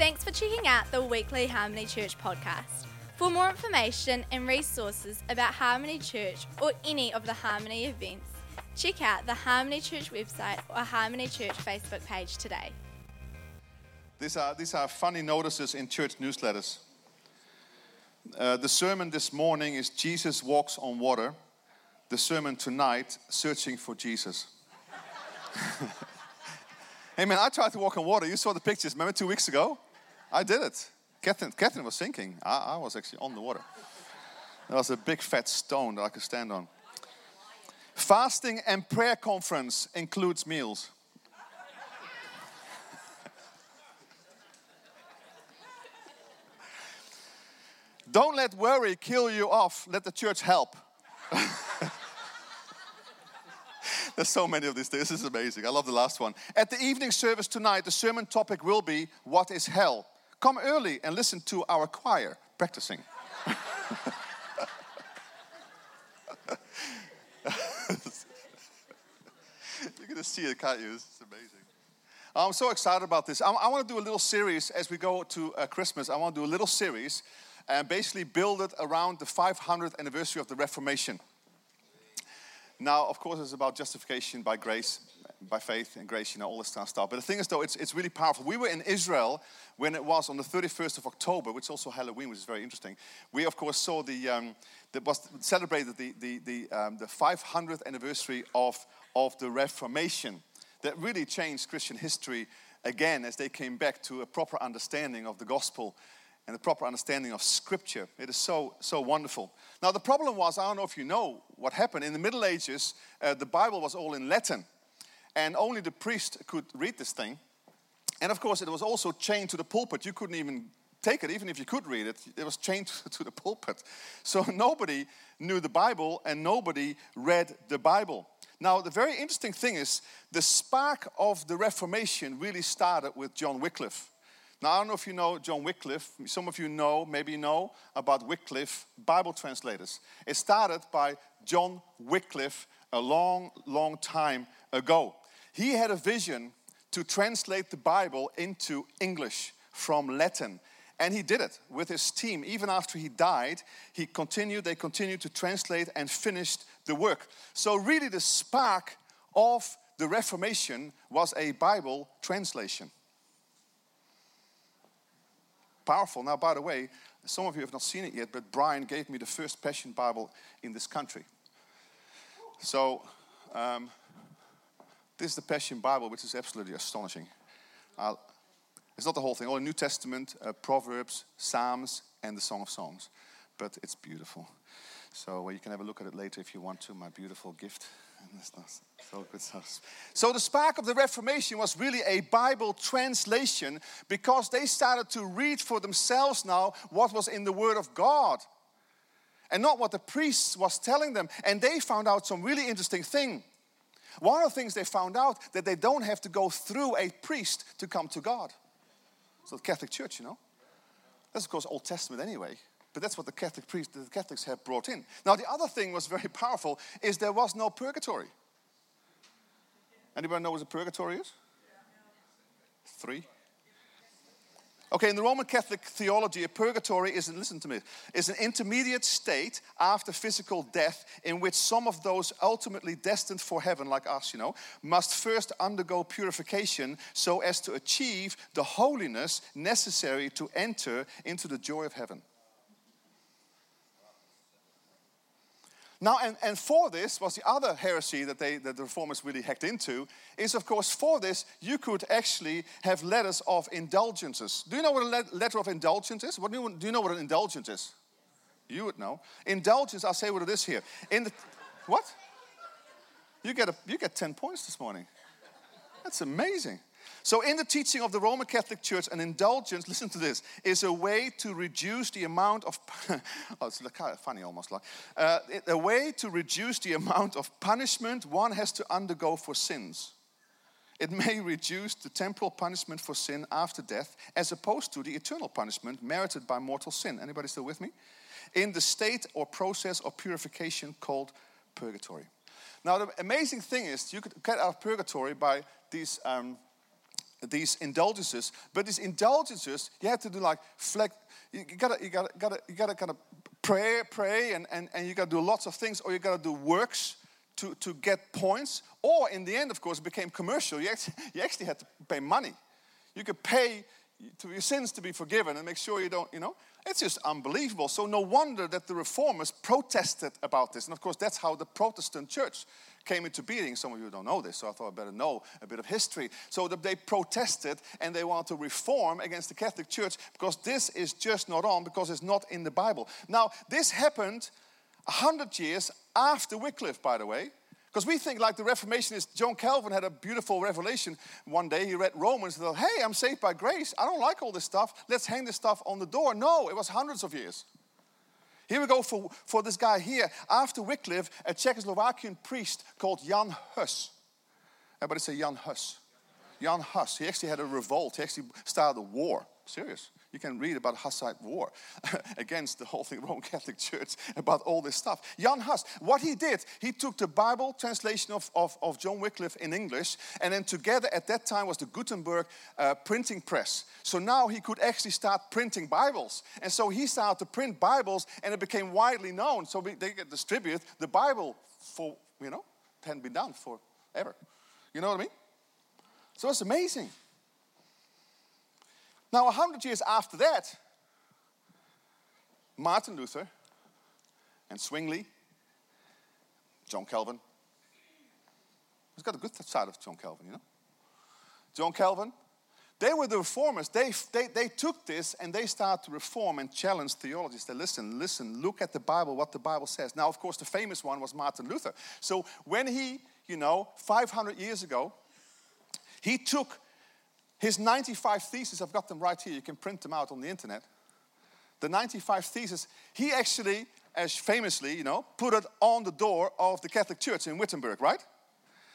Thanks for checking out the weekly Harmony Church podcast. For more information and resources about Harmony Church or any of the Harmony events, check out the Harmony Church website or Harmony Church Facebook page today. These are, these are funny notices in church newsletters. Uh, the sermon this morning is Jesus Walks on Water. The sermon tonight, Searching for Jesus. hey man, I tried to walk on water. You saw the pictures, remember two weeks ago? I did it. Catherine, Catherine was sinking. I, I was actually on the water. There was a big fat stone that I could stand on. Fasting and prayer conference includes meals. Don't let worry kill you off. Let the church help. There's so many of these. This is amazing. I love the last one. At the evening service tonight, the sermon topic will be What is Hell? Come early and listen to our choir practicing. You're going to see it, can't you? It's amazing. I'm so excited about this. I, I want to do a little series as we go to uh, Christmas. I want to do a little series and basically build it around the 500th anniversary of the Reformation. Now, of course, it's about justification by grace, by faith and grace, you know, all this kind of stuff. But the thing is, though, it's, it's really powerful. We were in Israel when it was on the 31st of October, which is also Halloween, which is very interesting. We, of course, saw the, um, that was celebrated the, the, the, um, the 500th anniversary of, of the Reformation that really changed Christian history again as they came back to a proper understanding of the gospel and the proper understanding of scripture. It is so, so wonderful. Now, the problem was I don't know if you know what happened. In the Middle Ages, uh, the Bible was all in Latin, and only the priest could read this thing. And of course, it was also chained to the pulpit. You couldn't even take it, even if you could read it, it was chained to the pulpit. So nobody knew the Bible and nobody read the Bible. Now, the very interesting thing is the spark of the Reformation really started with John Wycliffe. Now, I don't know if you know John Wycliffe. Some of you know, maybe know about Wycliffe Bible translators. It started by John Wycliffe a long, long time ago. He had a vision to translate the Bible into English from Latin. And he did it with his team. Even after he died, he continued, they continued to translate and finished the work. So, really, the spark of the Reformation was a Bible translation powerful. Now, by the way, some of you have not seen it yet, but Brian gave me the first Passion Bible in this country. So, um, this is the Passion Bible, which is absolutely astonishing. I'll, it's not the whole thing, all the New Testament, uh, Proverbs, Psalms, and the Song of Songs. But it's beautiful. So, uh, you can have a look at it later if you want to, my beautiful gift. So good stuff. So the spark of the Reformation was really a Bible translation because they started to read for themselves now what was in the Word of God and not what the priest was telling them. And they found out some really interesting thing. One of the things they found out that they don't have to go through a priest to come to God. So the Catholic Church, you know. That's of course Old Testament anyway. But that's what the Catholic priests, the Catholics have brought in. Now, the other thing was very powerful is there was no purgatory. Anybody know what a purgatory is? Three. Okay, in the Roman Catholic theology, a purgatory is, listen to me, is an intermediate state after physical death in which some of those ultimately destined for heaven, like us, you know, must first undergo purification so as to achieve the holiness necessary to enter into the joy of heaven. Now, and, and for this was the other heresy that, they, that the reformers really hacked into, is of course, for this, you could actually have letters of indulgences. Do you know what a letter of indulgence is? What do, you, do you know what an indulgence is? You would know. Indulgence, I'll say what it is here. In the, what? You get, a, you get 10 points this morning. That's amazing. So, in the teaching of the Roman Catholic Church, an indulgence, listen to this, is a way to reduce the amount of, oh, it's kind of funny almost like, uh, a way to reduce the amount of punishment one has to undergo for sins. It may reduce the temporal punishment for sin after death, as opposed to the eternal punishment merited by mortal sin. Anybody still with me? In the state or process of purification called purgatory. Now, the amazing thing is, you could get out of purgatory by these. Um, these indulgences. But these indulgences, you have to do like flex. You gotta, you gotta, gotta, you gotta kind of pray, pray, and, and, and you gotta do lots of things, or you gotta do works to, to get points. Or in the end, of course, became commercial. You actually, you actually had to pay money. You could pay to your sins to be forgiven and make sure you don't, you know. It's just unbelievable. So, no wonder that the reformers protested about this. And of course, that's how the Protestant church came into being. Some of you don't know this, so I thought I better know a bit of history. So, they protested and they want to reform against the Catholic Church because this is just not on, because it's not in the Bible. Now, this happened 100 years after Wycliffe, by the way. Because we think like the Reformation is John Calvin had a beautiful revelation. One day he read Romans and thought, hey, I'm saved by grace. I don't like all this stuff. Let's hang this stuff on the door. No, it was hundreds of years. Here we go for, for this guy here. After Wycliffe, a Czechoslovakian priest called Jan Hus. Everybody say Jan Hus. Jan Hus. He actually had a revolt. He actually started a war. Serious. You can read about Hussite war against the whole thing, Roman Catholic Church, about all this stuff. Jan Hus, what he did, he took the Bible translation of, of, of John Wycliffe in English, and then together at that time was the Gutenberg uh, printing press. So now he could actually start printing Bibles. And so he started to print Bibles, and it became widely known. So we, they get distribute the Bible for, you know, hadn't been done forever. You know what I mean? So it's amazing. Now, a hundred years after that, Martin Luther and Zwingli, John Calvin, he's got a good side of John Calvin, you know? John Calvin, they were the reformers. They, they, they took this and they started to reform and challenge theologies. They listen, listen, look at the Bible, what the Bible says. Now, of course, the famous one was Martin Luther. So when he, you know, 500 years ago, he took his 95 theses, I've got them right here, you can print them out on the internet. The 95 theses, he actually, as famously, you know, put it on the door of the Catholic Church in Wittenberg, right?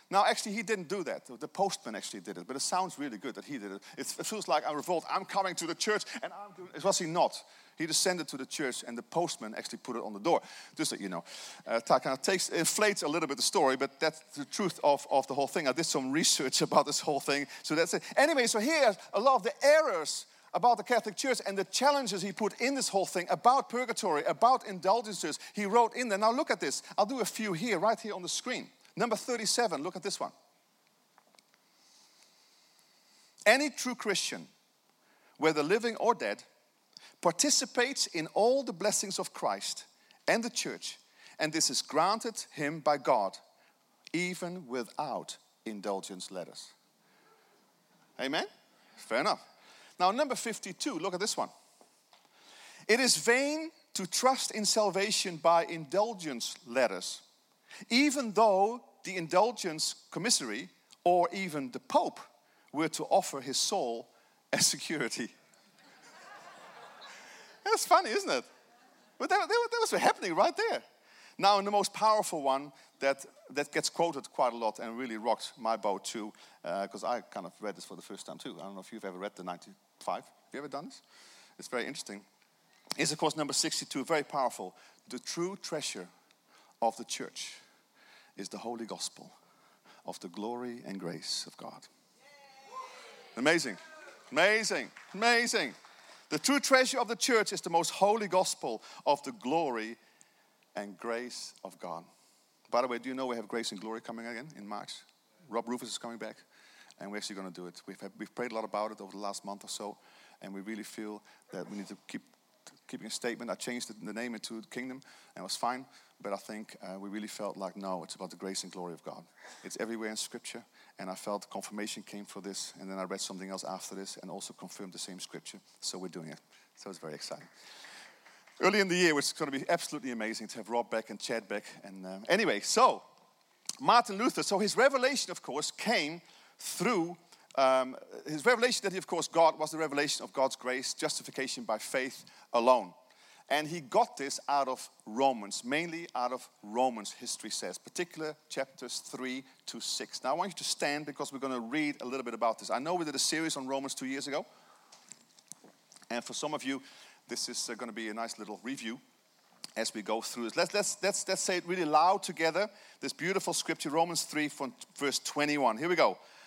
Now, actually, he didn't do that. The postman actually did it, but it sounds really good that he did it. It feels like a revolt. I'm coming to the church, and I'm doing. It was he not? He descended to the church, and the postman actually put it on the door. Just that you know, uh, kind of takes inflates a little bit the story, but that's the truth of, of the whole thing. I did some research about this whole thing, so that's it. Anyway, so here's a lot of the errors about the Catholic Church and the challenges he put in this whole thing about purgatory, about indulgences. He wrote in there. Now look at this. I'll do a few here, right here on the screen. Number 37, look at this one. Any true Christian, whether living or dead, participates in all the blessings of Christ and the church, and this is granted him by God, even without indulgence letters. Amen? Fair enough. Now, number 52, look at this one. It is vain to trust in salvation by indulgence letters, even though the indulgence commissary or even the Pope were to offer his soul as security. That's funny, isn't it? But that, that, was happening right there. Now, the most powerful one that, that gets quoted quite a lot and really rocked my boat too, because uh, I kind of read this for the first time too. I don't know if you've ever read the 95. Have you ever done this? It's very interesting. Is, of course, number 62, very powerful. The true treasure of the church is the holy gospel of the glory and grace of God. Amazing. Amazing. Amazing. The true treasure of the church is the most holy gospel of the glory and grace of God. By the way, do you know we have grace and glory coming again in March? Rob Rufus is coming back, and we're actually going to do it. We've, had, we've prayed a lot about it over the last month or so, and we really feel that we need to keep keeping a statement. I changed the name into Kingdom, and it was fine. But I think uh, we really felt like, no, it's about the grace and glory of God. It's everywhere in Scripture, and I felt confirmation came for this. And then I read something else after this and also confirmed the same Scripture. So we're doing it. So it's very exciting. Early in the year, it's going to be absolutely amazing to have Rob back and Chad back. And uh, anyway, so Martin Luther, so his revelation, of course, came through um, his revelation that he, of course, God was the revelation of God's grace, justification by faith alone. And he got this out of Romans, mainly out of Romans, history says, particular chapters 3 to 6. Now, I want you to stand because we're going to read a little bit about this. I know we did a series on Romans two years ago. And for some of you, this is uh, going to be a nice little review as we go through this. Let's, let's, let's, let's say it really loud together. This beautiful scripture, Romans 3, from verse 21. Here we go.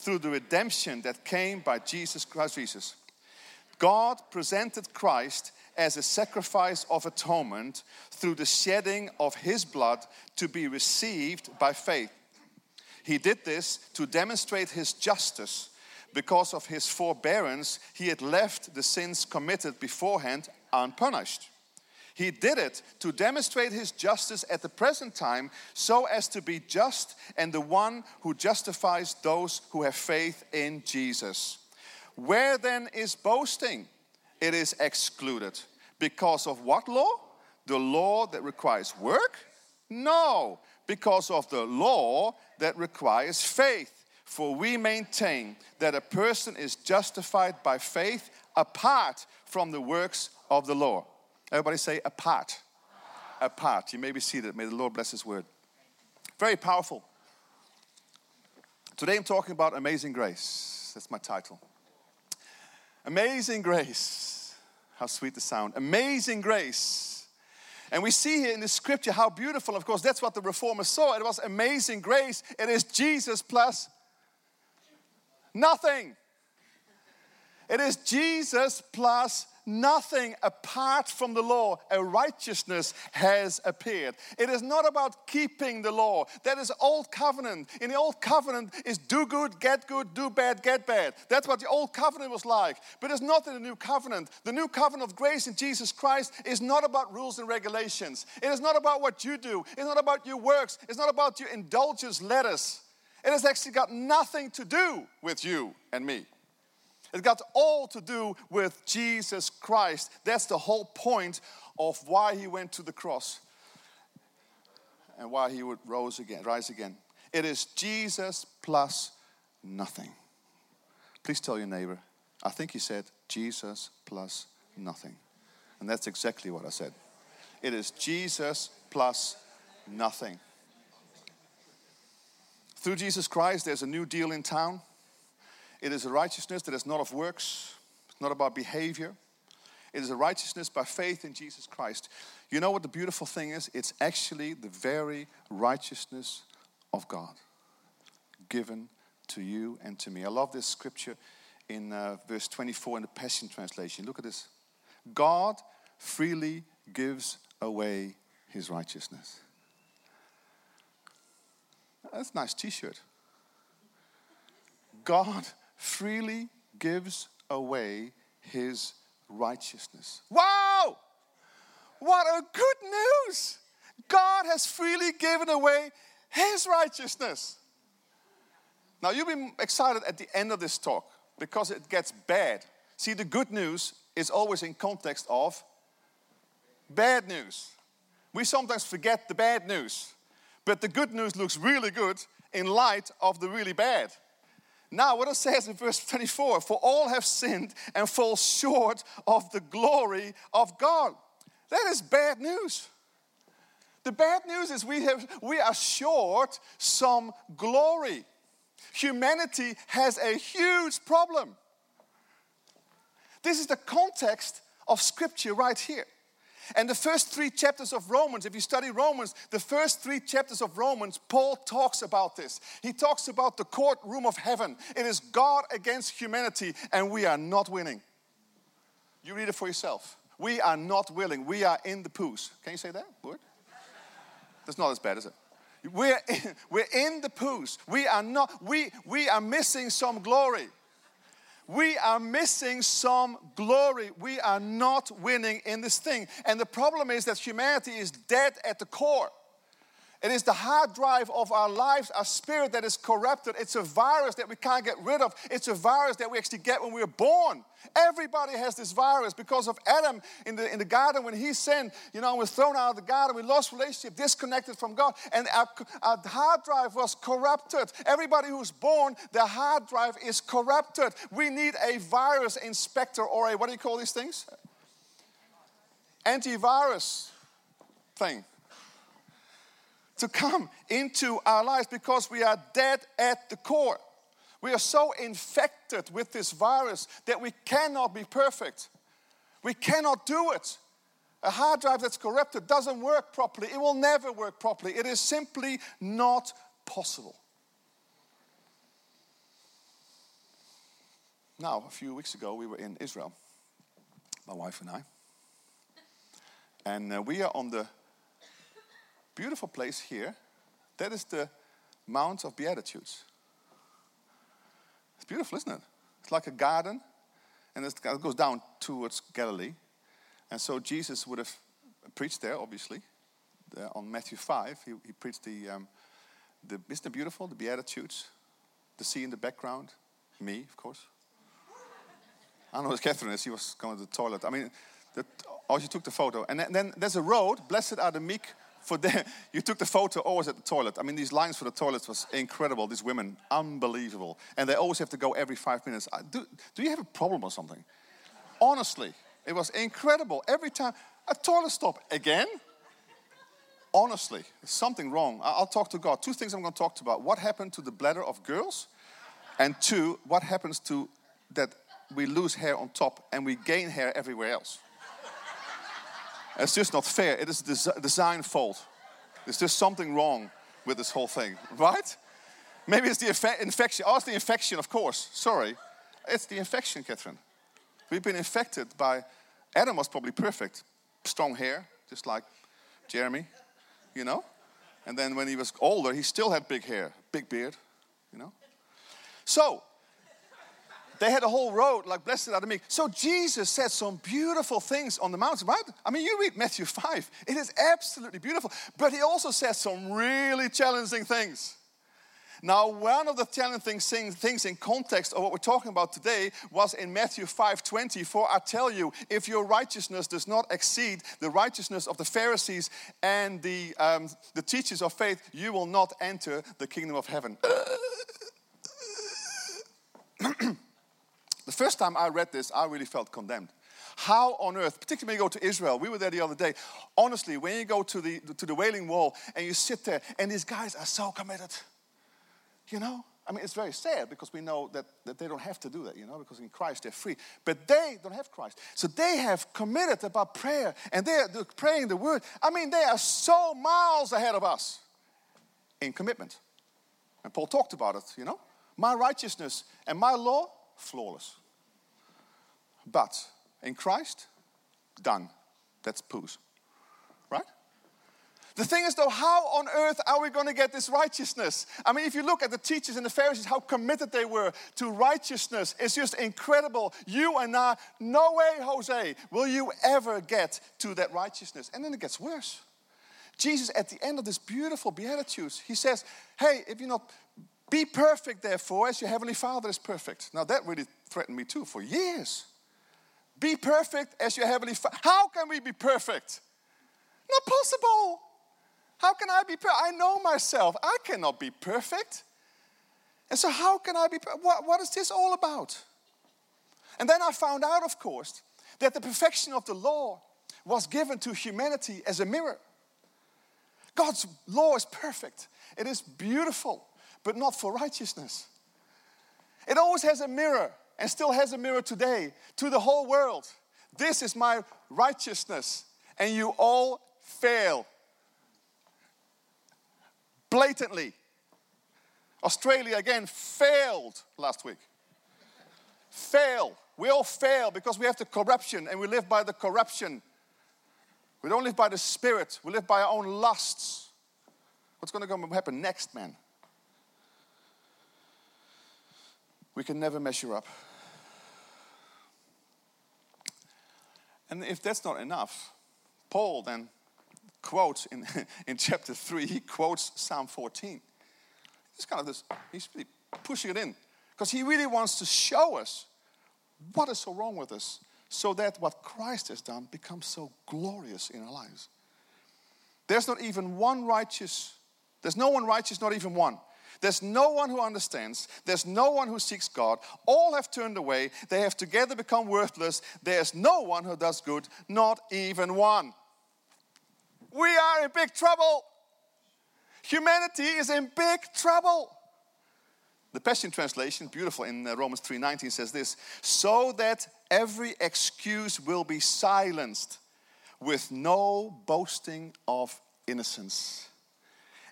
through the redemption that came by Jesus Christ Jesus. God presented Christ as a sacrifice of atonement through the shedding of his blood to be received by faith. He did this to demonstrate his justice. Because of his forbearance, he had left the sins committed beforehand unpunished. He did it to demonstrate his justice at the present time, so as to be just and the one who justifies those who have faith in Jesus. Where then is boasting? It is excluded. Because of what law? The law that requires work? No, because of the law that requires faith. For we maintain that a person is justified by faith apart from the works of the law. Everybody say apart. Apart. You may be seated. May the Lord bless His word. Very powerful. Today I'm talking about amazing grace. That's my title. Amazing grace. How sweet the sound. Amazing grace. And we see here in the scripture how beautiful, of course, that's what the reformers saw. It was amazing grace. It is Jesus plus nothing. It is Jesus plus nothing apart from the law, a righteousness has appeared. It is not about keeping the law. That is old covenant. In the old covenant is do good, get good, do bad, get bad. That's what the old covenant was like. But it's not in the new covenant. The new covenant of grace in Jesus Christ is not about rules and regulations. It is not about what you do. It's not about your works. It's not about your indulgence letters. It has actually got nothing to do with you and me. It got all to do with Jesus Christ. That's the whole point of why he went to the cross and why he would rose again, rise again. It is Jesus plus nothing. Please tell your neighbor, I think he said Jesus plus nothing. And that's exactly what I said. It is Jesus plus nothing. Through Jesus Christ, there's a new deal in town. It is a righteousness that is not of works, not about behavior. It is a righteousness by faith in Jesus Christ. You know what the beautiful thing is? It's actually the very righteousness of God given to you and to me. I love this scripture in uh, verse 24 in the Passion Translation. Look at this God freely gives away his righteousness. That's a nice t shirt. God freely gives away his righteousness. Wow! What a good news! God has freely given away his righteousness. Now, you'll be excited at the end of this talk because it gets bad. See, the good news is always in context of bad news. We sometimes forget the bad news, but the good news looks really good in light of the really bad. Now, what it says in verse 24 For all have sinned and fall short of the glory of God. That is bad news. The bad news is we, have, we are short some glory. Humanity has a huge problem. This is the context of Scripture right here. And the first three chapters of Romans, if you study Romans, the first three chapters of Romans, Paul talks about this. He talks about the courtroom of heaven. It is God against humanity, and we are not winning. You read it for yourself. We are not willing. We are in the poos. Can you say that word? That's not as bad, is it? We're in, we're in the poos. We are not, we, we are missing some glory we are missing some glory. We are not winning in this thing. And the problem is that humanity is dead at the core. It is the hard drive of our lives, our spirit that is corrupted. It's a virus that we can't get rid of. It's a virus that we actually get when we are born. Everybody has this virus because of Adam in the, in the garden when he sinned, you know, was thrown out of the garden. We lost relationship, disconnected from God, and our, our hard drive was corrupted. Everybody who's born, their hard drive is corrupted. We need a virus inspector or a, what do you call these things? Antivirus thing to come into our lives because we are dead at the core. We are so infected with this virus that we cannot be perfect. We cannot do it. A hard drive that's corrupted doesn't work properly. It will never work properly. It is simply not possible. Now, a few weeks ago, we were in Israel, my wife and I. And uh, we are on the beautiful place here. That is the Mount of Beatitudes. It's beautiful, isn't it? It's like a garden, and it goes down towards Galilee. And so Jesus would have preached there, obviously. on Matthew 5, he, he preached the, um, the, isn't it beautiful? The Beatitudes. The sea in the background. Me, of course. I don't know what Catherine is. She was going to the toilet. I mean, the, oh, she took the photo. And then, then there's a road. Blessed are the meek, for them, you took the photo always at the toilet. I mean, these lines for the toilets was incredible. These women, unbelievable. And they always have to go every five minutes. Do, do you have a problem or something? Honestly, it was incredible. Every time, a toilet stop again? Honestly, something wrong. I'll talk to God. Two things I'm going to talk about. What happened to the bladder of girls? And two, what happens to that we lose hair on top and we gain hair everywhere else? It's just not fair. It is a design fault. There's just something wrong with this whole thing, right? Maybe it's the infection. Oh, it's the infection, of course. Sorry. It's the infection, Catherine. We've been infected by. Adam was probably perfect. Strong hair, just like Jeremy, you know? And then when he was older, he still had big hair, big beard, you know? So, they had a whole road like blessed are the meek. So Jesus said some beautiful things on the mountain, right? I mean, you read Matthew 5, it is absolutely beautiful. But he also says some really challenging things. Now, one of the challenging things in context of what we're talking about today was in Matthew 5:20. For I tell you, if your righteousness does not exceed the righteousness of the Pharisees and the, um, the teachers of faith, you will not enter the kingdom of heaven. The first time I read this, I really felt condemned. How on earth, particularly when you go to Israel, we were there the other day. Honestly, when you go to the, to the Wailing Wall and you sit there, and these guys are so committed, you know? I mean, it's very sad because we know that, that they don't have to do that, you know, because in Christ they're free. But they don't have Christ. So they have committed about prayer and they're, they're praying the word. I mean, they are so miles ahead of us in commitment. And Paul talked about it, you know. My righteousness and my law, flawless. But in Christ, done. That's poos. Right? The thing is, though, how on earth are we going to get this righteousness? I mean, if you look at the teachers and the Pharisees, how committed they were to righteousness, it's just incredible. You and I, no way, Jose, will you ever get to that righteousness. And then it gets worse. Jesus, at the end of this beautiful Beatitudes, he says, Hey, if you're not, be perfect, therefore, as your Heavenly Father is perfect. Now, that really threatened me too for years. Be perfect as your heavenly Father. How can we be perfect? Not possible. How can I be perfect? I know myself. I cannot be perfect. And so, how can I be what, what is this all about? And then I found out, of course, that the perfection of the law was given to humanity as a mirror. God's law is perfect, it is beautiful, but not for righteousness. It always has a mirror and still has a mirror today to the whole world. This is my righteousness, and you all fail blatantly. Australia again failed last week. Fail. We all fail because we have the corruption and we live by the corruption. We don't live by the spirit, we live by our own lusts. What's going to happen next, man? We can never measure up. And if that's not enough, Paul then quotes in, in chapter 3, he quotes Psalm 14. He's kind of this, he's pushing it in because he really wants to show us what is so wrong with us so that what Christ has done becomes so glorious in our lives. There's not even one righteous, there's no one righteous, not even one. There's no one who understands. There's no one who seeks God. All have turned away. They have together become worthless. There's no one who does good, not even one. We are in big trouble. Humanity is in big trouble. The Passion Translation, beautiful in uh, Romans 3:19 says this, so that every excuse will be silenced with no boasting of innocence.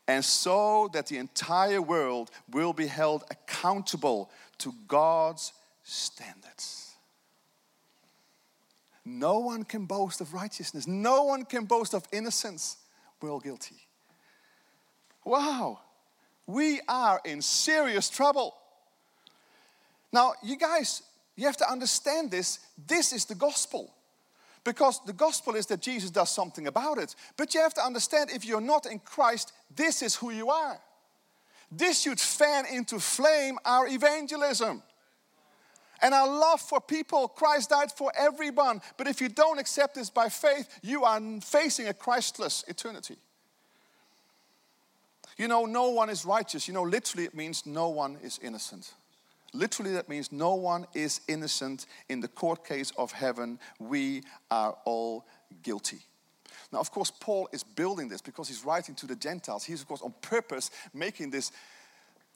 And so that the entire world will be held accountable to God's standards. No one can boast of righteousness. No one can boast of innocence. We're all guilty. Wow, we are in serious trouble. Now, you guys, you have to understand this. This is the gospel. Because the gospel is that Jesus does something about it. But you have to understand if you're not in Christ, this is who you are. This should fan into flame our evangelism. And our love for people, Christ died for everyone. But if you don't accept this by faith, you are facing a Christless eternity. You know, no one is righteous. You know, literally, it means no one is innocent. Literally, that means no one is innocent in the court case of heaven. We are all guilty. Now, of course, Paul is building this because he's writing to the Gentiles. He's, of course, on purpose making this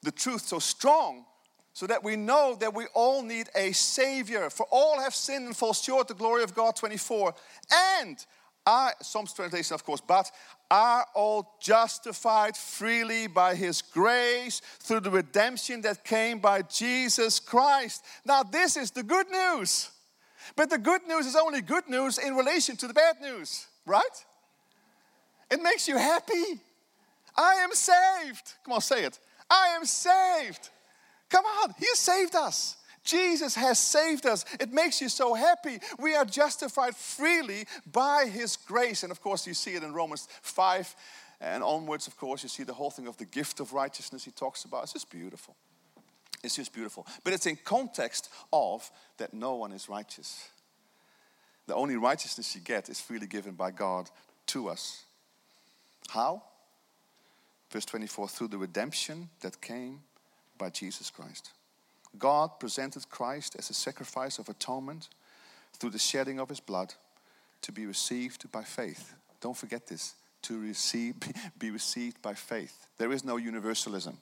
the truth so strong so that we know that we all need a Savior. For all have sinned and fall short of the glory of God, 24. And are, some translation, of course, but are all justified freely by His grace through the redemption that came by Jesus Christ. Now, this is the good news. But the good news is only good news in relation to the bad news, right? It makes you happy. I am saved. Come on, say it. I am saved. Come on, He saved us. Jesus has saved us. It makes you so happy. We are justified freely by His grace. And of course, you see it in Romans 5 and onwards, of course, you see the whole thing of the gift of righteousness He talks about. It's just beautiful. It's just beautiful. But it's in context of that no one is righteous. The only righteousness you get is freely given by God to us. How? Verse 24 through the redemption that came by Jesus Christ. God presented Christ as a sacrifice of atonement through the shedding of his blood to be received by faith. Don't forget this to receive, be received by faith. There is no universalism.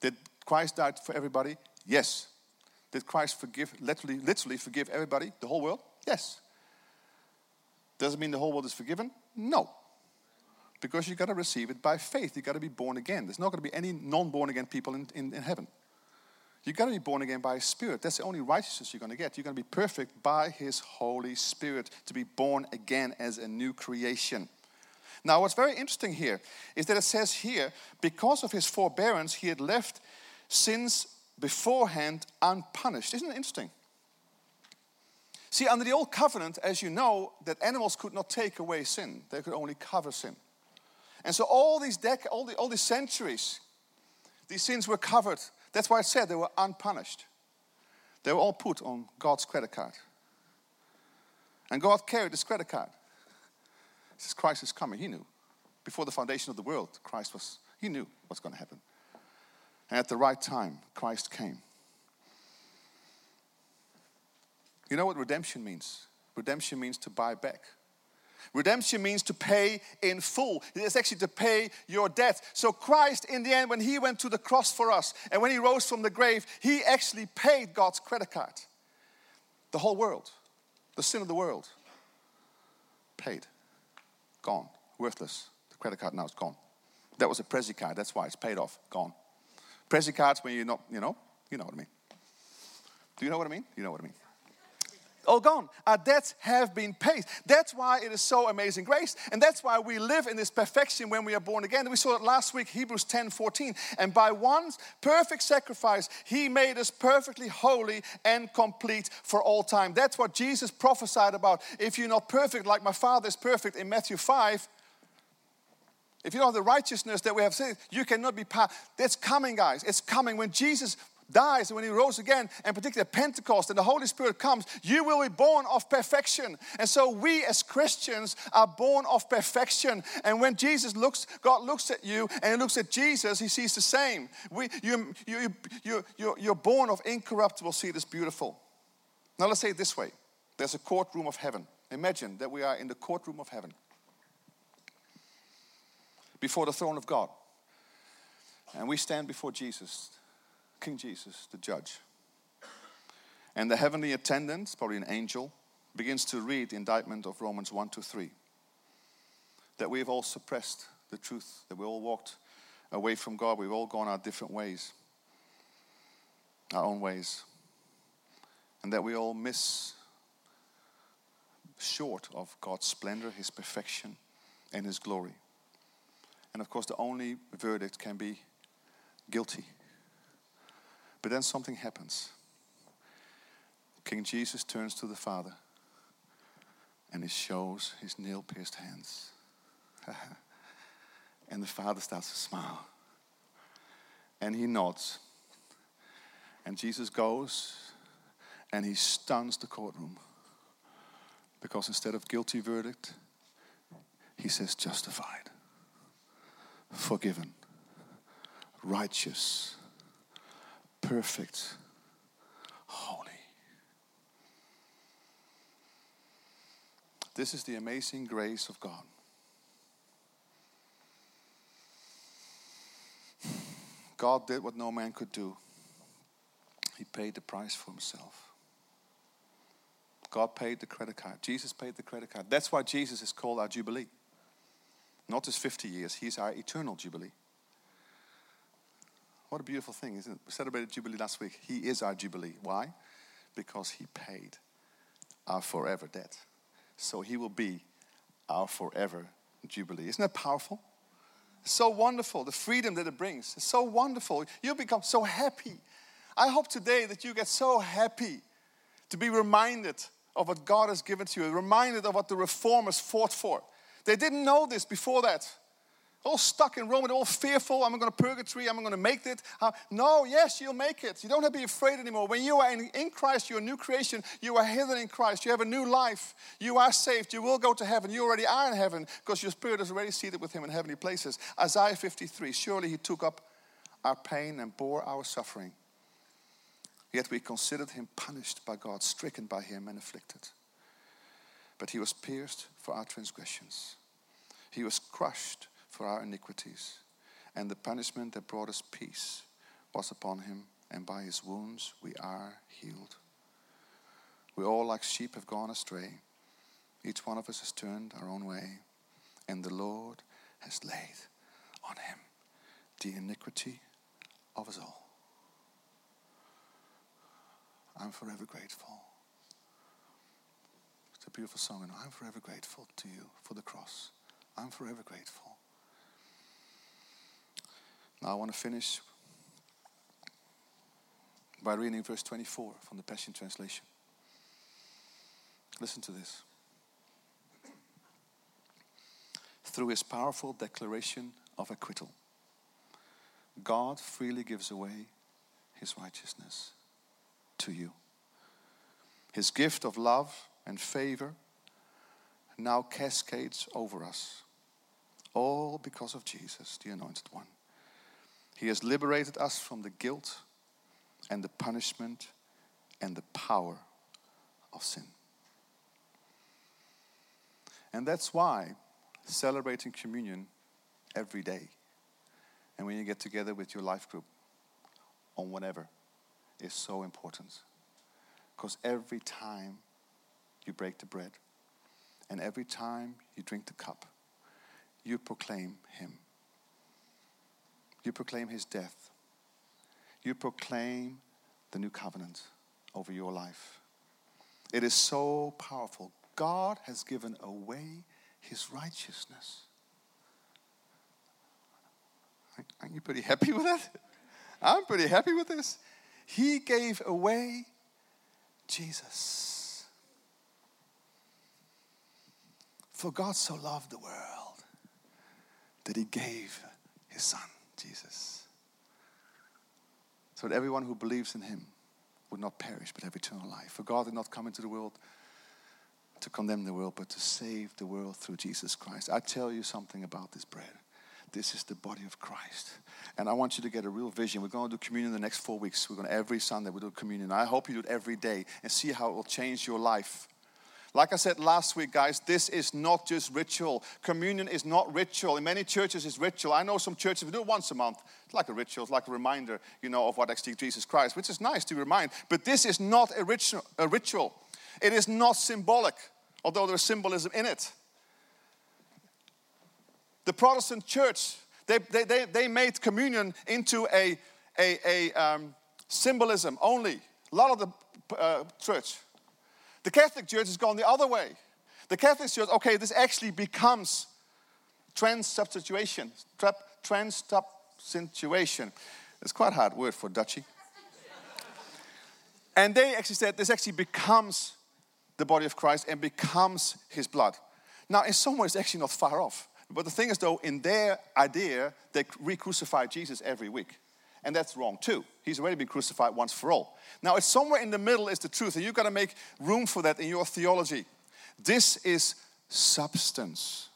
Did Christ die for everybody? Yes. Did Christ forgive, literally, literally forgive everybody, the whole world? Yes. Does it mean the whole world is forgiven? No. Because you've got to receive it by faith. You've got to be born again. There's not going to be any non born again people in, in, in heaven. You've got to be born again by His Spirit. That's the only righteousness you're going to get. You're going to be perfect by His Holy Spirit to be born again as a new creation. Now, what's very interesting here is that it says here, because of His forbearance, He had left sins beforehand unpunished. Isn't it interesting? See, under the old covenant, as you know, that animals could not take away sin, they could only cover sin. And so all these dec- all, the, all these centuries, these sins were covered that's why I said they were unpunished. They were all put on God's credit card. And God carried this credit card. He says, Christ is coming. He knew. Before the foundation of the world, Christ was, he knew what's going to happen. And at the right time, Christ came. You know what redemption means? Redemption means to buy back. Redemption means to pay in full. It's actually to pay your debt. So, Christ, in the end, when He went to the cross for us and when He rose from the grave, He actually paid God's credit card. The whole world, the sin of the world, paid, gone, worthless. The credit card now is gone. That was a Prezzy card. That's why it's paid off, gone. Prezzy cards when you're not, you know, you know what I mean. Do you know what I mean? You know what I mean. All gone. Our debts have been paid. That's why it is so amazing grace. And that's why we live in this perfection when we are born again. We saw it last week, Hebrews 10 14. And by one perfect sacrifice, he made us perfectly holy and complete for all time. That's what Jesus prophesied about. If you're not perfect like my Father is perfect in Matthew 5, if you don't have the righteousness that we have said, you cannot be part. That's coming, guys. It's coming. When Jesus dies and when he rose again, and particularly Pentecost and the Holy Spirit comes, you will be born of perfection. And so we as Christians are born of perfection. And when Jesus looks, God looks at you and he looks at Jesus, he sees the same. We, you, you, you, you, you're born of incorruptible seed. It's beautiful. Now let's say it this way. There's a courtroom of heaven. Imagine that we are in the courtroom of heaven before the throne of God. And we stand before Jesus King Jesus, the judge. And the heavenly attendant, probably an angel, begins to read the indictment of Romans 1 to 3. That we have all suppressed the truth, that we all walked away from God, we've all gone our different ways, our own ways, and that we all miss short of God's splendor, His perfection, and His glory. And of course, the only verdict can be guilty. But then something happens. King Jesus turns to the Father and he shows his nail pierced hands. and the Father starts to smile. And he nods. And Jesus goes and he stuns the courtroom. Because instead of guilty verdict, he says justified, forgiven, righteous perfect, holy. This is the amazing grace of God. God did what no man could do. He paid the price for himself. God paid the credit card. Jesus paid the credit card. That's why Jesus is called our Jubilee. Not his 50 years, he's our eternal Jubilee. What a beautiful thing, isn't it? We celebrated Jubilee last week. He is our Jubilee. Why? Because He paid our forever debt. So He will be our forever Jubilee. Isn't that powerful? So wonderful, the freedom that it brings. It's so wonderful. You become so happy. I hope today that you get so happy to be reminded of what God has given to you, reminded of what the reformers fought for. They didn't know this before that all stuck in Rome and all fearful. I'm going to purgatory. I'm going to make it. Uh, no, yes, you'll make it. You don't have to be afraid anymore. When you are in, in Christ, you're a new creation. You are hidden in Christ. You have a new life. You are saved. You will go to heaven. You already are in heaven because your spirit is already seated with Him in heavenly places. Isaiah 53 Surely He took up our pain and bore our suffering. Yet we considered Him punished by God, stricken by Him, and afflicted. But He was pierced for our transgressions, He was crushed for our iniquities, and the punishment that brought us peace was upon him, and by his wounds we are healed. We all, like sheep, have gone astray. Each one of us has turned our own way, and the Lord has laid on him the iniquity of us all. I'm forever grateful. It's a beautiful song, and I'm forever grateful to you for the cross. I'm forever grateful. Now I want to finish by reading verse 24 from the Passion Translation. Listen to this. Through his powerful declaration of acquittal, God freely gives away his righteousness to you. His gift of love and favor now cascades over us, all because of Jesus, the Anointed One. He has liberated us from the guilt and the punishment and the power of sin. And that's why celebrating communion every day and when you get together with your life group on whatever is so important. Because every time you break the bread and every time you drink the cup, you proclaim Him. You proclaim his death. You proclaim the new covenant over your life. It is so powerful. God has given away his righteousness. Aren't you pretty happy with that? I'm pretty happy with this. He gave away Jesus. For God so loved the world that he gave his son, Jesus, so that everyone who believes in him would not perish but have eternal life. For God did not come into the world to condemn the world, but to save the world through Jesus Christ. I tell you something about this bread. This is the body of Christ. And I want you to get a real vision. We're going to do communion the next four weeks. We're going to every Sunday we do communion. I hope you do it every day and see how it will change your life. Like I said last week, guys, this is not just ritual. Communion is not ritual. In many churches, it's ritual. I know some churches do it once a month. It's like a ritual, it's like a reminder, you know, of what actually Jesus Christ, which is nice to remind. But this is not a ritual. A ritual. It is not symbolic, although there's symbolism in it. The Protestant church, they, they, they, they made communion into a, a, a um, symbolism only. A lot of the uh, church. The Catholic Church has gone the other way. The Catholic Church, okay, this actually becomes transubstantiation. Transubstantiation. It's quite a hard word for Dutchy. and they actually said this actually becomes the body of Christ and becomes his blood. Now, in some ways, it's actually not far off. But the thing is, though, in their idea, they re crucify Jesus every week. And that's wrong too. He's already been crucified once for all. Now, it's somewhere in the middle is the truth, and you've got to make room for that in your theology. This is substance.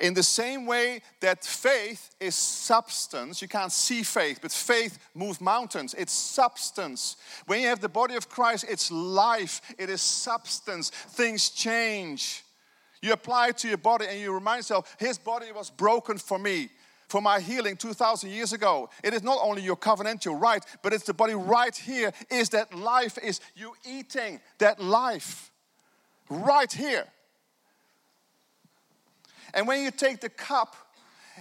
In the same way that faith is substance, you can't see faith, but faith moves mountains. It's substance. When you have the body of Christ, it's life, it is substance. Things change. You apply it to your body and you remind yourself, His body was broken for me for my healing 2,000 years ago. It is not only your covenantal right, but it's the body right here is that life, is you eating that life right here. And when you take the cup,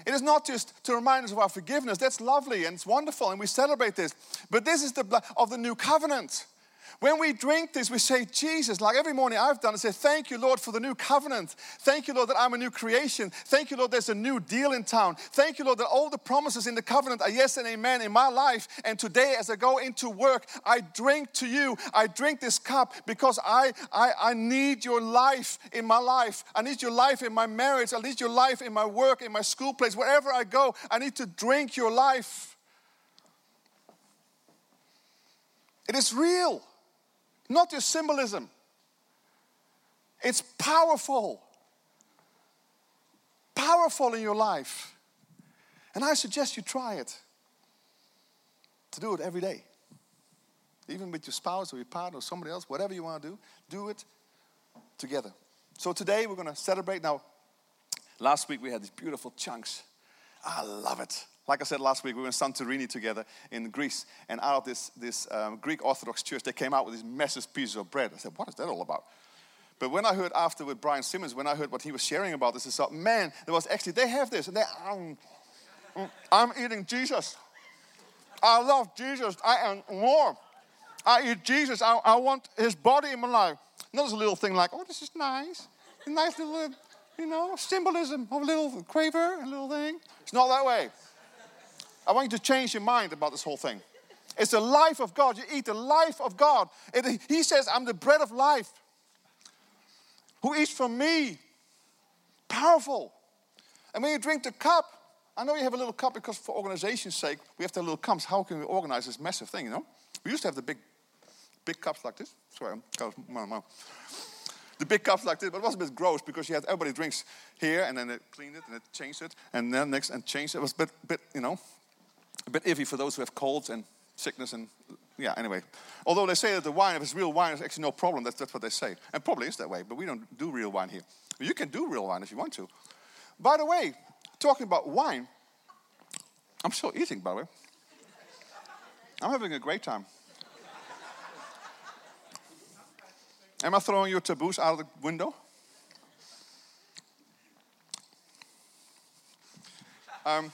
it is not just to remind us of our forgiveness. That's lovely and it's wonderful, and we celebrate this. But this is the blood of the new covenant. When we drink this, we say, Jesus, like every morning I've done, I say, Thank you, Lord, for the new covenant. Thank you, Lord, that I'm a new creation. Thank you, Lord, there's a new deal in town. Thank you, Lord, that all the promises in the covenant are yes and amen in my life. And today, as I go into work, I drink to you. I drink this cup because I, I, I need your life in my life. I need your life in my marriage. I need your life in my work, in my school place. Wherever I go, I need to drink your life. It is real not just symbolism. It's powerful. Powerful in your life. And I suggest you try it. To do it every day. Even with your spouse or your partner or somebody else, whatever you want to do, do it together. So today we're going to celebrate. Now, last week we had these beautiful chunks. I love it. Like I said last week, we were in Santorini together in Greece, and out of this, this um, Greek Orthodox church, they came out with these massive pieces of bread. I said, What is that all about? But when I heard after with Brian Simmons, when I heard what he was sharing about this, I thought, man, there was actually, they have this, and they, um, I'm eating Jesus. I love Jesus. I am more. I eat Jesus. I, I want his body in my life. Not as a little thing like, oh, this is nice. A nice little, you know, symbolism of a little quaver, a little thing. It's not that way. I want you to change your mind about this whole thing. It's the life of God. You eat the life of God. It, he says, I'm the bread of life. Who eats from me? Powerful. And when you drink the cup, I know you have a little cup because for organization's sake, we have to have little cups. How can we organize this massive thing, you know? We used to have the big, big cups like this. Sorry, I'm the big cups like this, but it was a bit gross because you had everybody drinks here and then they cleaned it and they changed it and then next and changed it. It was a bit, bit you know, a bit iffy for those who have colds and sickness and yeah, anyway. Although they say that the wine, if it's real wine, it's actually no problem. That's, that's what they say. And probably is that way, but we don't do real wine here. You can do real wine if you want to. By the way, talking about wine, I'm still eating, by the way. I'm having a great time. Am I throwing your taboos out of the window? Um,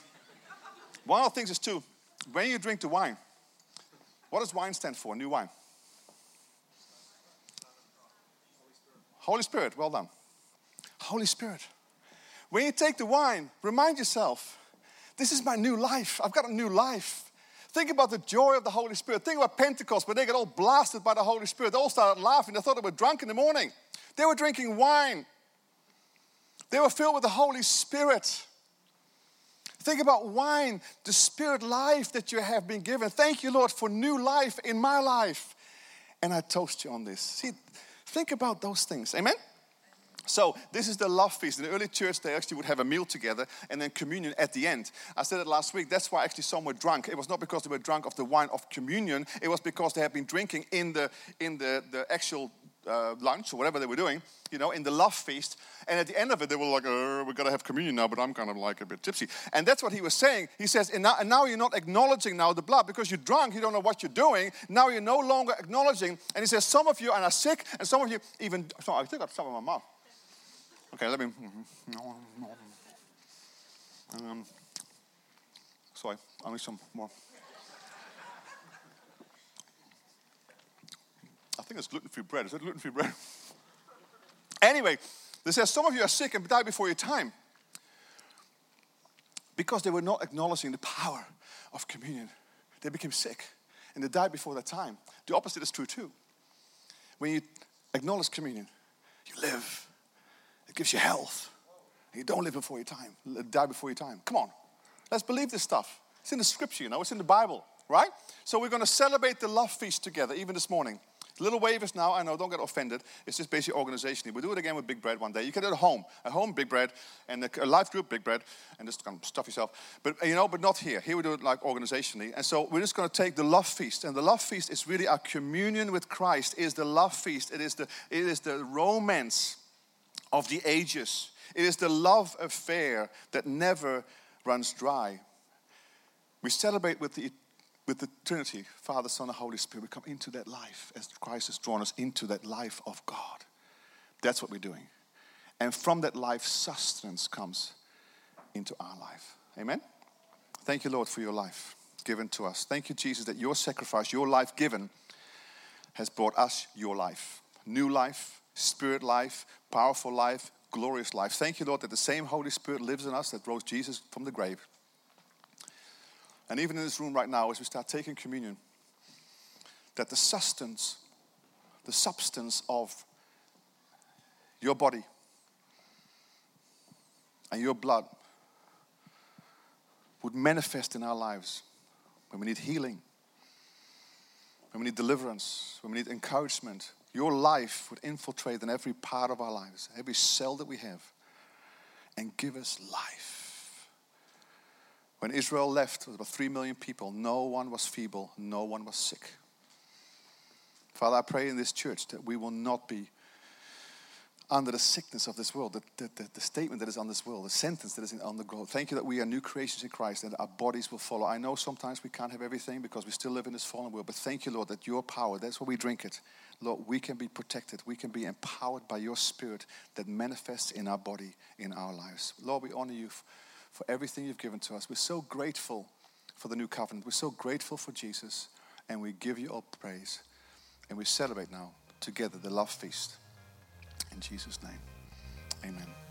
one of the things is too, when you drink the wine, what does wine stand for? New wine. Holy Spirit, well done. Holy Spirit. When you take the wine, remind yourself this is my new life. I've got a new life. Think about the joy of the Holy Spirit. Think about Pentecost when they got all blasted by the Holy Spirit. They all started laughing. They thought they were drunk in the morning. They were drinking wine. They were filled with the Holy Spirit. Think about wine, the spirit life that you have been given. Thank you, Lord, for new life in my life. And I toast you on this. See, think about those things. Amen? So, this is the love feast. In the early church, they actually would have a meal together and then communion at the end. I said it last week. That's why actually some were drunk. It was not because they were drunk of the wine of communion, it was because they had been drinking in the, in the, the actual uh, lunch or whatever they were doing, you know, in the love feast. And at the end of it, they were like, uh, we're going to have communion now, but I'm kind of like a bit tipsy. And that's what he was saying. He says, and now, and now, you're not acknowledging now the blood because you're drunk, you don't know what you're doing. Now you're no longer acknowledging. And he says, some of you are sick, and some of you even, so I still got some in my mouth. Okay, let me. Um, sorry, I need some more. I think it's gluten free bread. Is it gluten free bread? anyway, they says some of you are sick and die before your time because they were not acknowledging the power of communion. They became sick and they died before their time. The opposite is true too. When you acknowledge communion, you live. It gives you health. You don't live before your time, die before your time. Come on, let's believe this stuff. It's in the scripture, you know, it's in the Bible, right? So we're going to celebrate the love feast together, even this morning. Little wavers now, I know, don't get offended. It's just basic organization. We'll do it again with Big Bread one day. You can do it at home. At home, Big Bread, and a life group, Big Bread, and just kind of stuff yourself. But, you know, but not here. Here we do it like organizationally. And so we're just going to take the love feast. And the love feast is really our communion with Christ, is the love feast. It is the, it is the romance of the ages. It is the love affair that never runs dry. We celebrate with the with the Trinity, Father, Son, and Holy Spirit, we come into that life as Christ has drawn us into that life of God. That's what we're doing. And from that life, sustenance comes into our life. Amen? Thank you, Lord, for your life given to us. Thank you, Jesus, that your sacrifice, your life given, has brought us your life. New life, spirit life, powerful life, glorious life. Thank you, Lord, that the same Holy Spirit lives in us that rose Jesus from the grave and even in this room right now, as we start taking communion, that the sustenance, the substance of your body and your blood would manifest in our lives when we need healing, when we need deliverance, when we need encouragement. Your life would infiltrate in every part of our lives, every cell that we have, and give us life. When Israel left, there about three million people. No one was feeble, no one was sick. Father, I pray in this church that we will not be under the sickness of this world, the, the, the, the, statement that is on this world, the sentence that is on the world. Thank you that we are new creations in Christ and our bodies will follow. I know sometimes we can't have everything because we still live in this fallen world, but thank you, Lord, that your power, that's why we drink it. Lord, we can be protected. We can be empowered by your spirit that manifests in our body, in our lives. Lord, we honor you for everything you've given to us. We're so grateful for the new covenant. We're so grateful for Jesus, and we give you all praise. And we celebrate now together the love feast. In Jesus' name, amen.